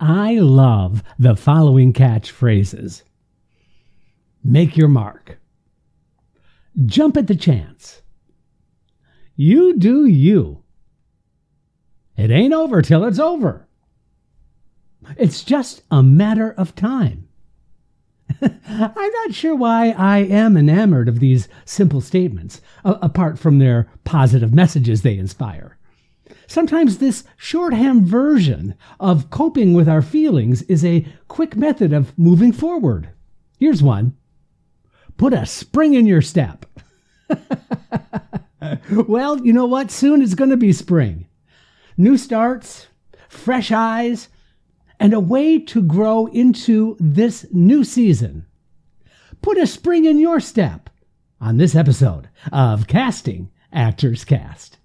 I love the following catchphrases Make your mark. Jump at the chance. You do you. It ain't over till it's over. It's just a matter of time. I'm not sure why I am enamored of these simple statements, apart from their positive messages they inspire. Sometimes this shorthand version of coping with our feelings is a quick method of moving forward. Here's one put a spring in your step. well, you know what? Soon it's going to be spring. New starts, fresh eyes, and a way to grow into this new season. Put a spring in your step on this episode of Casting Actors Cast.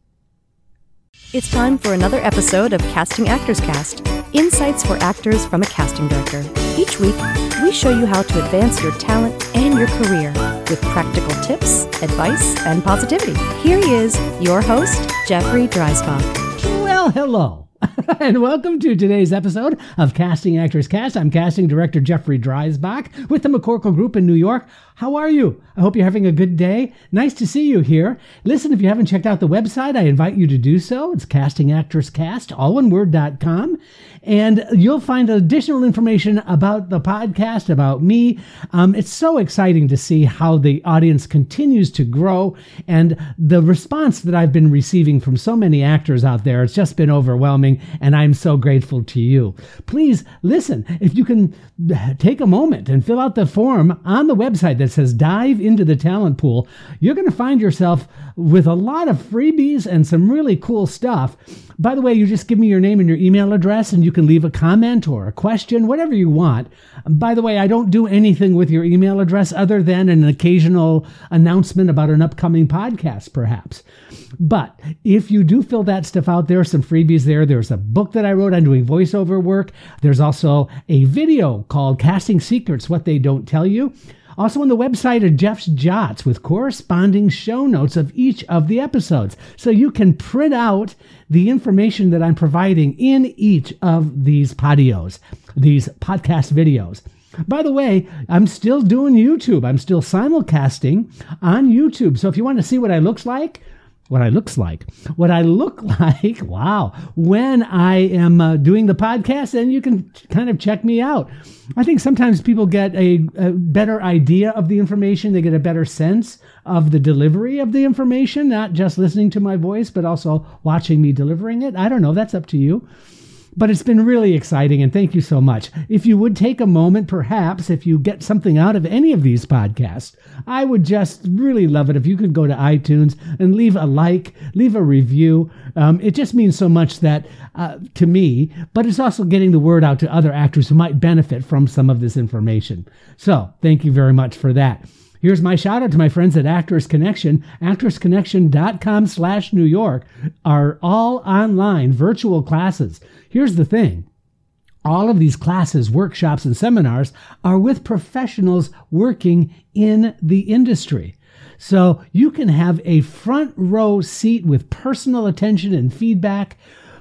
It's time for another episode of Casting Actors Cast Insights for Actors from a Casting Director. Each week, we show you how to advance your talent and your career with practical tips, advice, and positivity. Here he is, your host, Jeffrey Dreisbach. Well, hello. and welcome to today's episode of Casting Actors Cast. I'm casting director Jeffrey Dreisbach with the McCorkle Group in New York. How are you? I hope you're having a good day. Nice to see you here. Listen, if you haven't checked out the website, I invite you to do so. It's castingactorscast, all one word.com. And you'll find additional information about the podcast, about me. Um, it's so exciting to see how the audience continues to grow and the response that I've been receiving from so many actors out there. It's just been overwhelming, and I'm so grateful to you. Please listen. If you can take a moment and fill out the form on the website says dive into the talent pool, you're going to find yourself with a lot of freebies and some really cool stuff. By the way, you just give me your name and your email address, and you can leave a comment or a question, whatever you want. By the way, I don't do anything with your email address other than an occasional announcement about an upcoming podcast, perhaps. But if you do fill that stuff out, there are some freebies there. There's a book that I wrote on doing voiceover work. There's also a video called Casting Secrets What They Don't Tell You. Also on the website are Jeff's Jots with corresponding show notes of each of the episodes. So you can print out the information that I'm providing in each of these podios, these podcast videos. By the way, I'm still doing YouTube. I'm still simulcasting on YouTube. So if you want to see what I looks like, what I looks like, what I look like, wow, when I am uh, doing the podcast, and you can kind of check me out. I think sometimes people get a, a, better idea of the information, they get a better sense of the delivery of the information, not just listening to my voice, but also watching me delivering it. I don't know, that's up to you. But it's been really exciting, and thank you so much. If you would take a moment, perhaps, if you get something out of any of these podcasts, I would just really love it if you could go to iTunes and leave a like, leave a review. Um, it just means so much that uh, to me, but it's also getting the word out to other actors who might benefit from some of this information. So, thank you very much for that. Here's my shout out to my friends at Actors Connection. ActorsConnection.com slash New York are all online virtual classes. Here's the thing. All of these classes, workshops, and seminars are with professionals working in the industry. So you can have a front row seat with personal attention and feedback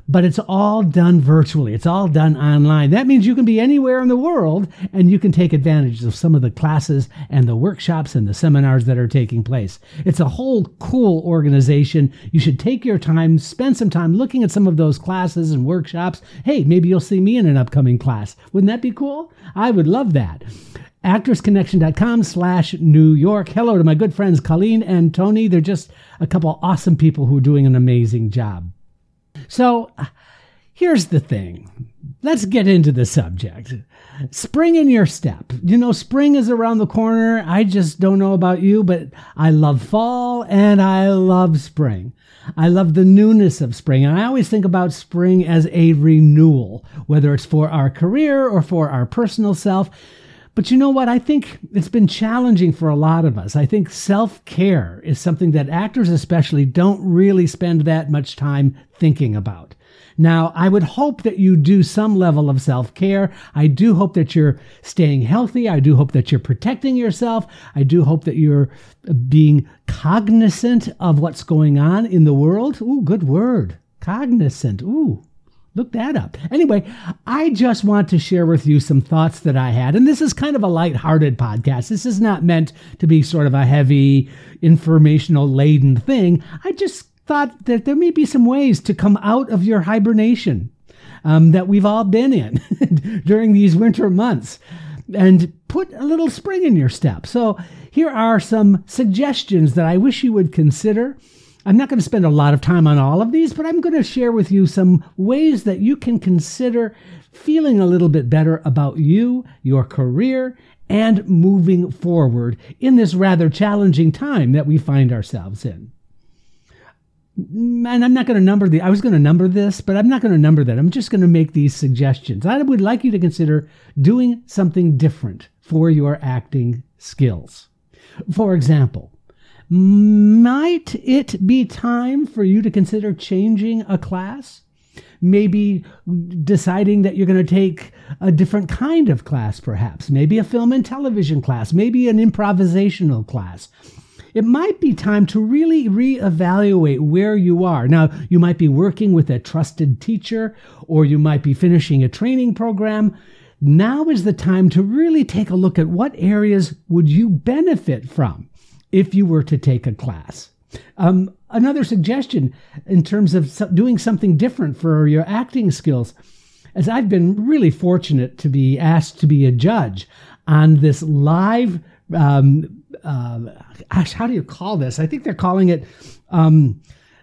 but it's all done virtually. It's all done online. That means you can be anywhere in the world and you can take advantage of some of the classes and the workshops and the seminars that are taking place. It's a whole cool organization. You should take your time, spend some time looking at some of those classes and workshops. Hey, maybe you'll see me in an upcoming class. Wouldn't that be cool? I would love that actorsconnection.com slash New York. Hello to my good friends Colleen and Tony. They're just a couple awesome people who are doing an amazing job. So here's the thing. Let's get into the subject. Spring in your step. You know, spring is around the corner. I just don't know about you, but I love fall and I love spring. I love the newness of spring. And I always think about spring as a renewal, whether it's for our career or for our personal self. But you know what? I think it's been challenging for a lot of us. I think self care is something that actors, especially, don't really spend that much time thinking about. Now, I would hope that you do some level of self care. I do hope that you're staying healthy. I do hope that you're protecting yourself. I do hope that you're being cognizant of what's going on in the world. Ooh, good word. Cognizant. Ooh, Look that up. Anyway, I just want to share with you some thoughts that I had. And this is kind of a light-hearted podcast. This is not meant to be sort of a heavy, informational laden thing. I just thought that there may be some ways to come out of your hibernation um, that we've all been in during these winter months and put a little spring in your step. So, here are some suggestions that I wish you would consider. I'm not going to spend a lot of time on all of these, but I'm going to share with you some ways that you can consider feeling a little bit better about you, your career, and moving forward in this rather challenging time that we find ourselves in and I'm not going to number the, I was going to number this, but I'm not going to number that. I'm just going to make these suggestions. I would like you to consider doing something different for your acting skills. For example, might it be time for you to consider changing a class? Maybe deciding that you're going to take a different kind of class, perhaps. Maybe a film and television class, maybe an improvisational class it might be time to really reevaluate where you are. Now, you might be working with a trusted teacher, or you might be finishing a training program. Now is the time to really take a look at what areas would you benefit from if you were to take a class. Um, another suggestion in terms of doing something different for your acting skills, as I've been really fortunate to be asked to be a judge on this live um, uh, gosh, how do you call this? I think they're calling it. Um,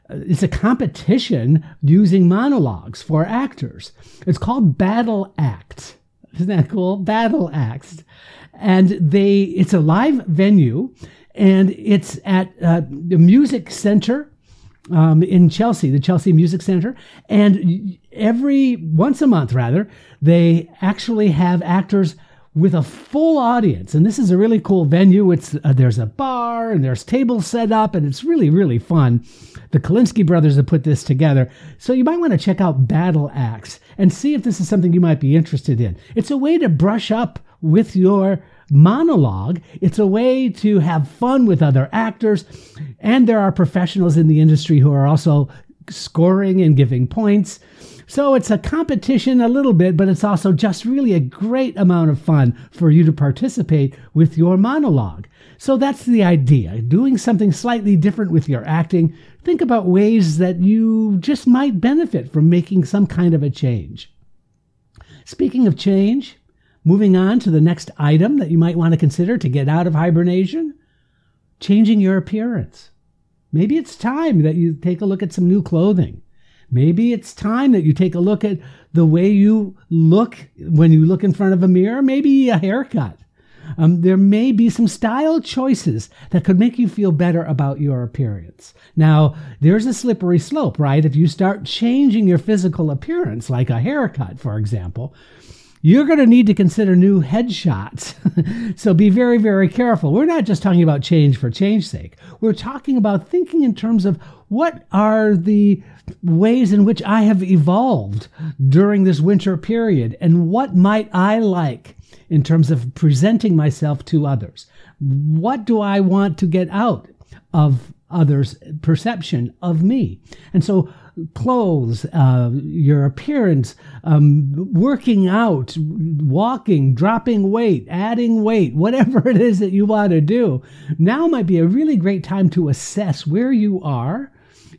it's a competition using monologues for actors. It's called Battle Act. Isn't that cool? Battle Act, and they it's a live venue, and it's at uh, the Music Center um, in Chelsea, the Chelsea Music Center, and every once a month, rather, they actually have actors with a full audience. And this is a really cool venue. It's uh, there's a bar and there's tables set up, and it's really really fun. The Kalinsky brothers have put this together, so you might want to check out Battle Acts and see if this is something you might be interested in. It's a way to brush up with your monologue. It's a way to have fun with other actors, and there are professionals in the industry who are also scoring and giving points. So it's a competition a little bit, but it's also just really a great amount of fun for you to participate with your monologue. So that's the idea. Doing something slightly different with your acting. Think about ways that you just might benefit from making some kind of a change. Speaking of change, moving on to the next item that you might want to consider to get out of hibernation changing your appearance. Maybe it's time that you take a look at some new clothing. Maybe it's time that you take a look at the way you look when you look in front of a mirror, maybe a haircut. Um, there may be some style choices that could make you feel better about your appearance. Now, there's a slippery slope, right? If you start changing your physical appearance, like a haircut, for example, you're going to need to consider new headshots. so be very, very careful. We're not just talking about change for change's sake. We're talking about thinking in terms of what are the ways in which I have evolved during this winter period and what might I like in terms of presenting myself to others. What do I want to get out of others' perception of me? And so clothes, uh, your appearance, um, working out, walking, dropping weight, adding weight, whatever it is that you want to do. Now might be a really great time to assess where you are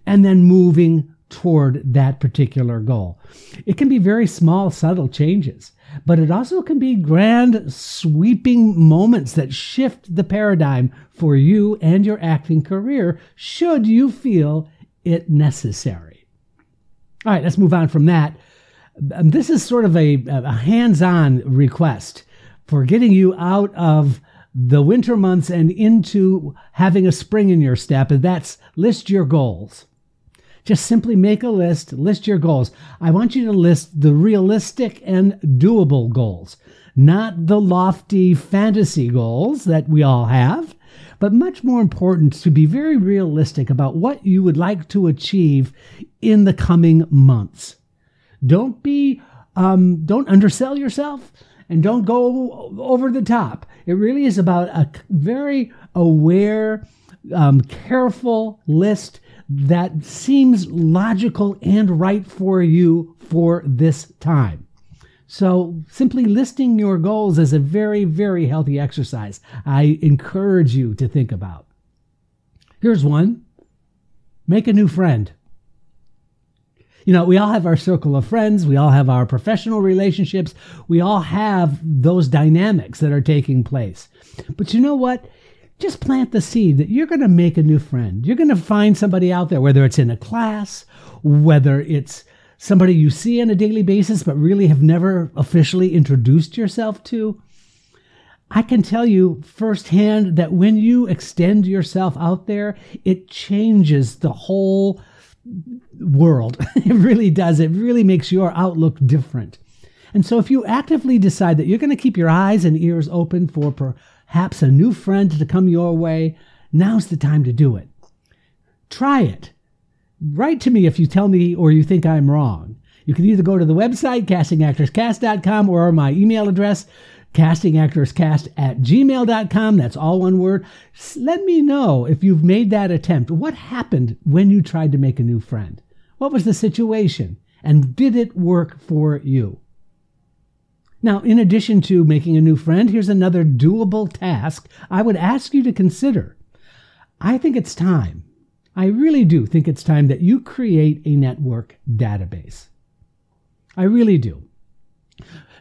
and then moving toward that particular goal. It can be very small, subtle changes, but it also can be grand, sweeping moments that shift the paradigm for you and your acting career should you feel it necessary. All right, let's move on from that. Um, this is sort of a, a hands on request for getting you out of the winter months and into having a spring in your step, and that's list your goals. Just simply make a list, list your goals. I want you to list the realistic and doable goals, not the lofty fantasy goals that we all have, but much more important to be very realistic about what you would like to achieve in the coming months. Don't be, um, don't undersell yourself and don't go over the top. It really is about a very aware, um, careful list that seems logical and right for you for this time. So, simply listing your goals is a very, very healthy exercise I encourage you to think about. Here's one make a new friend. You know, we all have our circle of friends, we all have our professional relationships, we all have those dynamics that are taking place. But you know what? Just plant the seed that you're going to make a new friend. You're going to find somebody out there, whether it's in a class, whether it's somebody you see on a daily basis but really have never officially introduced yourself to. I can tell you firsthand that when you extend yourself out there, it changes the whole world. it really does. It really makes your outlook different. And so, if you actively decide that you're going to keep your eyes and ears open for perhaps a new friend to come your way, now's the time to do it. Try it. Write to me if you tell me or you think I'm wrong. You can either go to the website, castingactorscast.com, or my email address, castingactorscast at gmail.com. That's all one word. Let me know if you've made that attempt. What happened when you tried to make a new friend? What was the situation? And did it work for you? Now, in addition to making a new friend, here's another doable task I would ask you to consider. I think it's time, I really do think it's time that you create a network database. I really do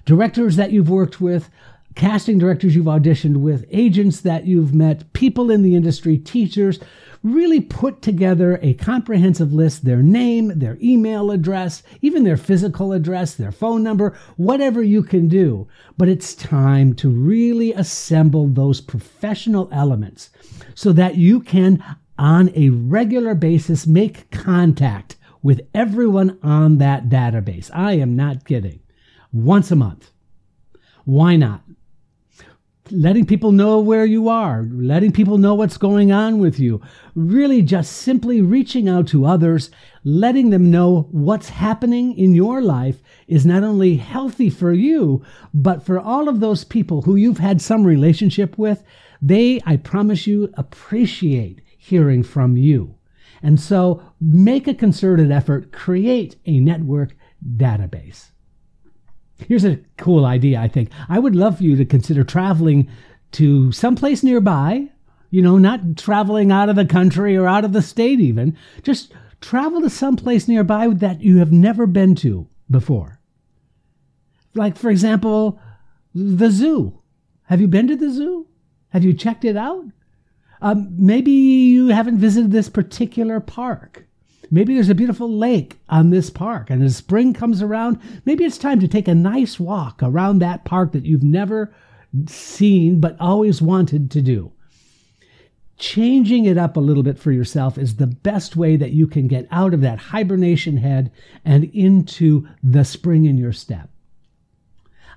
directors that you've worked with, casting directors you've auditioned with, agents that you've met, people in the industry, teachers. Really put together a comprehensive list their name, their email address, even their physical address, their phone number, whatever you can do. But it's time to really assemble those professional elements so that you can, on a regular basis, make contact with everyone on that database. I am not kidding once a month. Why not? Letting people know where you are, letting people know what's going on with you, really just simply reaching out to others, letting them know what's happening in your life is not only healthy for you, but for all of those people who you've had some relationship with. They, I promise you, appreciate hearing from you. And so make a concerted effort, create a network database. Here's a cool idea, I think. I would love for you to consider traveling to someplace nearby, you know, not traveling out of the country or out of the state even. Just travel to someplace nearby that you have never been to before. Like, for example, the zoo. Have you been to the zoo? Have you checked it out? Um, maybe you haven't visited this particular park. Maybe there's a beautiful lake on this park, and as spring comes around, maybe it's time to take a nice walk around that park that you've never seen but always wanted to do. Changing it up a little bit for yourself is the best way that you can get out of that hibernation head and into the spring in your step.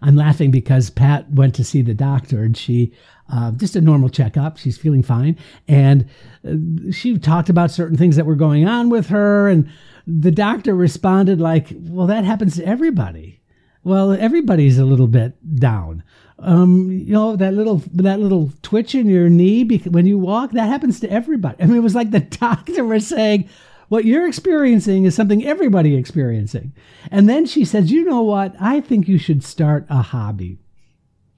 I'm laughing because Pat went to see the doctor and she uh, just a normal checkup. She's feeling fine. And uh, she talked about certain things that were going on with her. And the doctor responded, like, well, that happens to everybody. Well, everybody's a little bit down. Um, you know that little that little twitch in your knee when you walk that happens to everybody. I mean, it was like the doctor was saying, what you're experiencing is something everybody experiencing. And then she says, you know what? I think you should start a hobby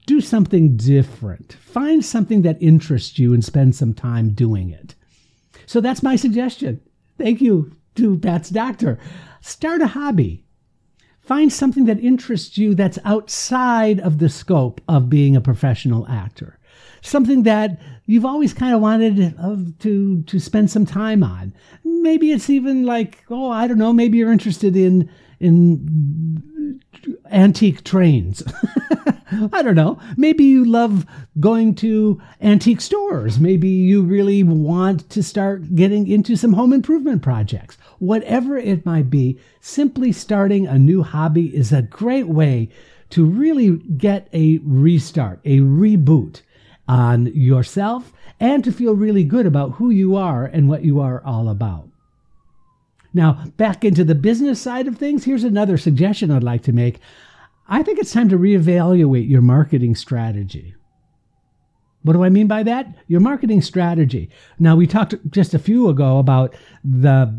do something different. Find something that interests you and spend some time doing it. So that's my suggestion. Thank you to Pat's Doctor. Start a hobby. Find something that interests you that's outside of the scope of being a professional actor. Something that you've always kind of wanted to to spend some time on. Maybe it's even like, oh, I don't know, maybe you're interested in in antique trains. I don't know. Maybe you love going to antique stores. Maybe you really want to start getting into some home improvement projects. Whatever it might be, simply starting a new hobby is a great way to really get a restart, a reboot on yourself, and to feel really good about who you are and what you are all about. Now, back into the business side of things, here's another suggestion I'd like to make. I think it's time to reevaluate your marketing strategy. What do I mean by that? Your marketing strategy. Now, we talked just a few ago about the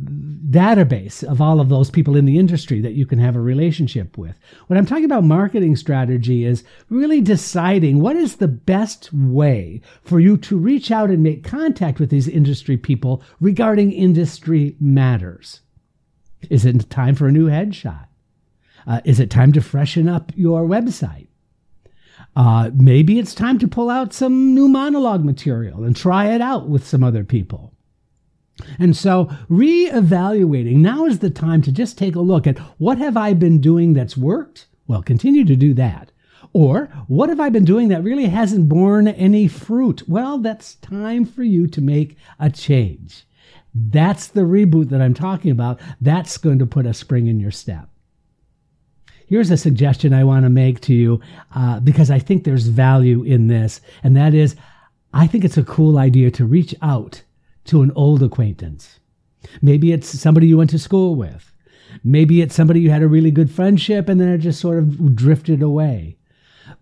database of all of those people in the industry that you can have a relationship with. What I'm talking about marketing strategy is really deciding what is the best way for you to reach out and make contact with these industry people regarding industry matters. Is it time for a new headshot? Uh, is it time to freshen up your website? Uh, maybe it's time to pull out some new monologue material and try it out with some other people. And so, reevaluating now is the time to just take a look at what have I been doing that's worked? Well, continue to do that. Or what have I been doing that really hasn't borne any fruit? Well, that's time for you to make a change. That's the reboot that I'm talking about. That's going to put a spring in your step here's a suggestion I want to make to you uh, because I think there's value in this, and that is I think it's a cool idea to reach out to an old acquaintance. Maybe it's somebody you went to school with. Maybe it's somebody you had a really good friendship and then it just sort of drifted away.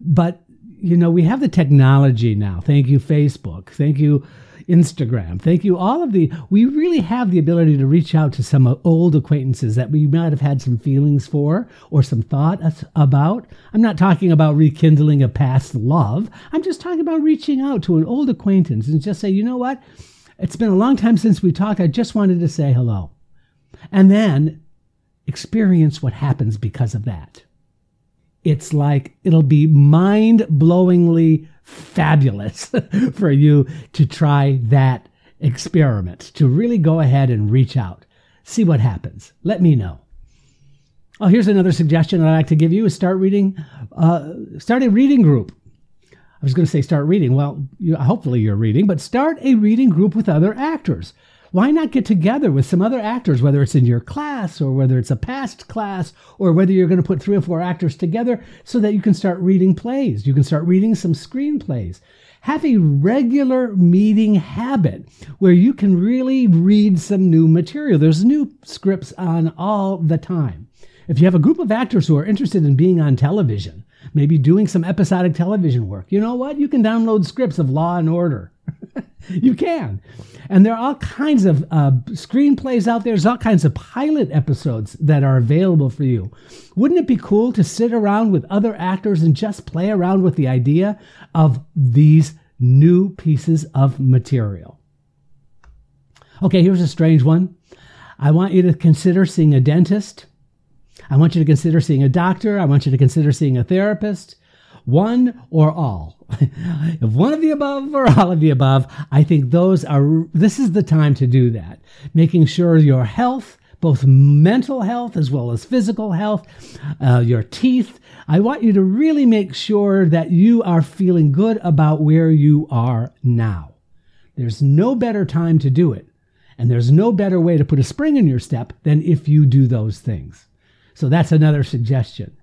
But, you know, we have the technology now. Thank you, Facebook. Thank you, Instagram. Thank you. All of the, we really have the ability to reach out to some old acquaintances that we might have had some feelings for or some thought about. I'm not talking about rekindling a past love. I'm just talking about reaching out to an old acquaintance and just say, you know what? It's been a long time since we talked. I just wanted to say hello. And then experience what happens because of that. It's like it'll be mind blowingly fabulous for you to try that experiment, to really go ahead and reach out. See what happens. Let me know. Oh, here's another suggestion I'd like to give you is start reading, uh, start a reading group. I was going to say start reading. Well, you, hopefully you're reading, but start a reading group with other actors why not get together with some other actors, whether it's in your class or whether it's a past class or whether you're going to put three or four actors together so that you can start reading plays? You can start reading some screenplays. Have a regular meeting habit where you can really read some new material. There's new scripts on all the time. If you have a group of actors who are interested in being on television, maybe doing some episodic television work, you know what? You can download scripts of Law and Order. you can. And there are all kinds of uh, screenplays out there. There's all kinds of pilot episodes that are available for you. Wouldn't it be cool to sit around with other actors and just play around with the idea of these new pieces of material? Okay, here's a strange one. I want you to consider seeing a dentist. I want you to consider seeing a doctor. I want you to consider seeing a therapist. One or all. if one of the above or all of the above, I think those are, this is the time to do that. Making sure your health, both mental health as well as physical health, uh, your teeth. I want you to really make sure that you are feeling good about where you are now. There's no better time to do it. And there's no better way to put a spring in your step than if you do those things. So that's another suggestion.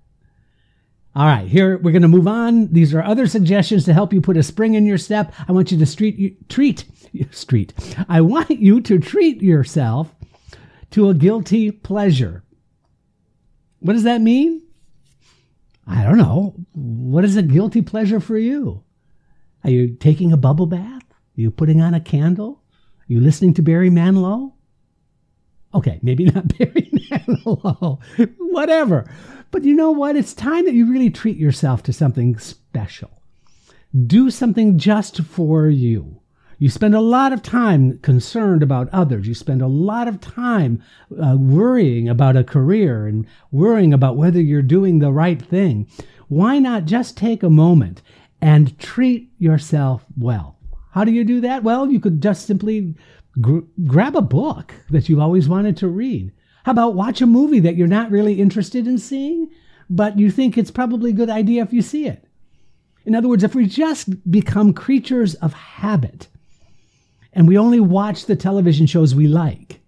All right, here we're going to move on. These are other suggestions to help you put a spring in your step. I want you to street, treat street. I want you to treat yourself to a guilty pleasure. What does that mean? I don't know. What is a guilty pleasure for you? Are you taking a bubble bath? Are you putting on a candle? Are you listening to Barry Manilow? Okay, maybe not Barry Whatever. But you know what? It's time that you really treat yourself to something special. Do something just for you. You spend a lot of time concerned about others. You spend a lot of time uh, worrying about a career and worrying about whether you're doing the right thing. Why not just take a moment and treat yourself well? How do you do that? Well, you could just simply gr- grab a book that you've always wanted to read. How about watch a movie that you're not really interested in seeing, but you think it's probably a good idea if you see it? In other words, if we just become creatures of habit and we only watch the television shows we like,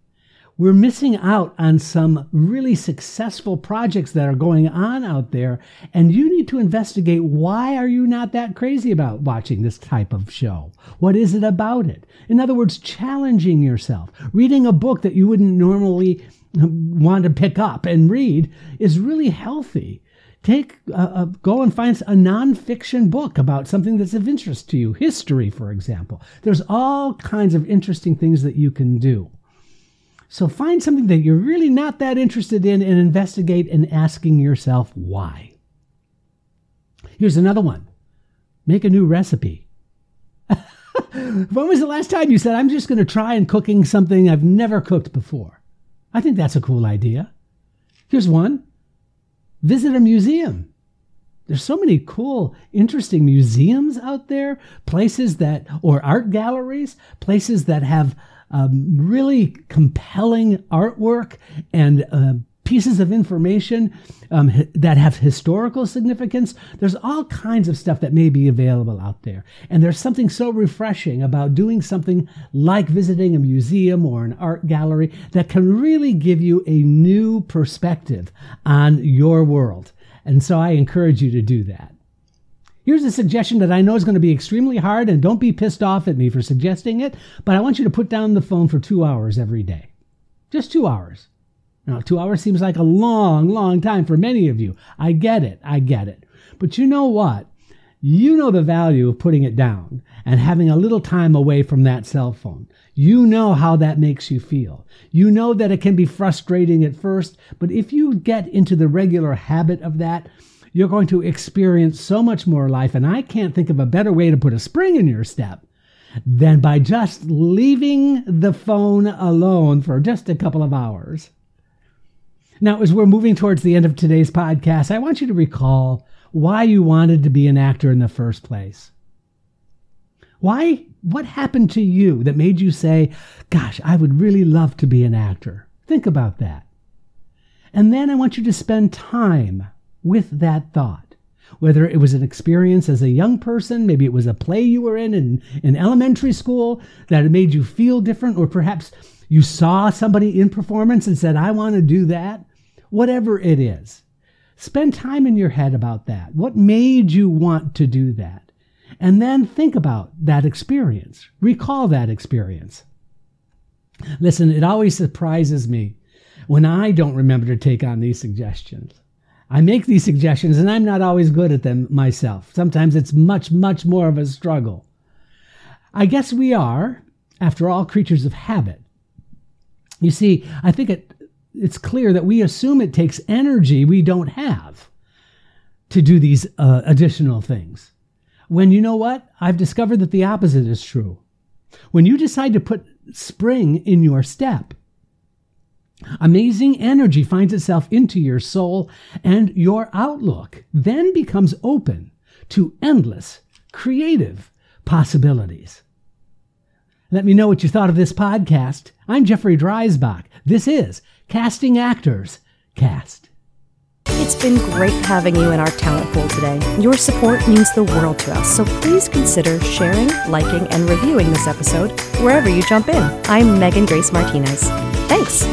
we're missing out on some really successful projects that are going on out there and you need to investigate why are you not that crazy about watching this type of show what is it about it in other words challenging yourself reading a book that you wouldn't normally want to pick up and read is really healthy. take uh, uh, go and find a nonfiction book about something that's of interest to you. History for example. There's all kinds of interesting things that you can do. So find something that you're really not that interested in and investigate and asking yourself why. Here's another one. Make a new recipe. When was the last time you said i'm just going to try and cooking something i've never cooked before i think that's a cool idea here's one Visit a museum. There's so many cool, interesting museums out there, places that, or art galleries, places that have um, really compelling artwork and uh, pieces of information um, that have historical significance. There's all kinds of stuff that may be available out there. And there's something so refreshing about doing something like visiting a museum or an art gallery that can really give you a new perspective on your world. And so I encourage you to do that. Here's a suggestion that I know is going to be extremely hard, and don't be pissed off at me for suggesting it, but I want you to put down the phone for two hours every day. Just two hours. Now, two hours seems like a long, long time for many of you. I get it. I get it. But you know what? You know the value of putting it down and having a little time away from that cell phone. You know how that makes you feel. You know that it can be frustrating at first, but if you get into the regular habit of that, you're going to experience so much more life. And I can't think of a better way to put a spring in your step than by just leaving the phone alone for just a couple of hours. Now, as we're moving towards the end of today's podcast, I want you to recall why you wanted to be an actor in the first place. Why? What happened to you that made you say, Gosh, I would really love to be an actor? Think about that. And then I want you to spend time with that thought. Whether it was an experience as a young person, maybe it was a play you were in, in in elementary school that made you feel different, or perhaps you saw somebody in performance and said, I want to do that whatever it is. Spend time in your head about that. What made you want to do that? And then think about that experience. Recall that experience. Listen, it always surprises me when I don't remember to take on these suggestions. I make these suggestions and I'm not always good at them myself. Sometimes it's much, much more of a struggle. I guess we are, after all, creatures of habit. You see, I think it it's clear that we assume it takes energy we don't have to do these uh, additional things. When you know what? I've discovered that the opposite is true. When you decide to put spring in your step, amazing energy finds itself into your soul, and your outlook then becomes open to endless creative possibilities. Let me know what you thought of this podcast. I'm Jeffrey Dreisbach. This is Casting Actors Cast. It's been great having you in our talent pool today. Your support means the world to us, so please consider sharing, liking, and reviewing this episode wherever you jump in. I'm Megan Grace Martinez. Thanks.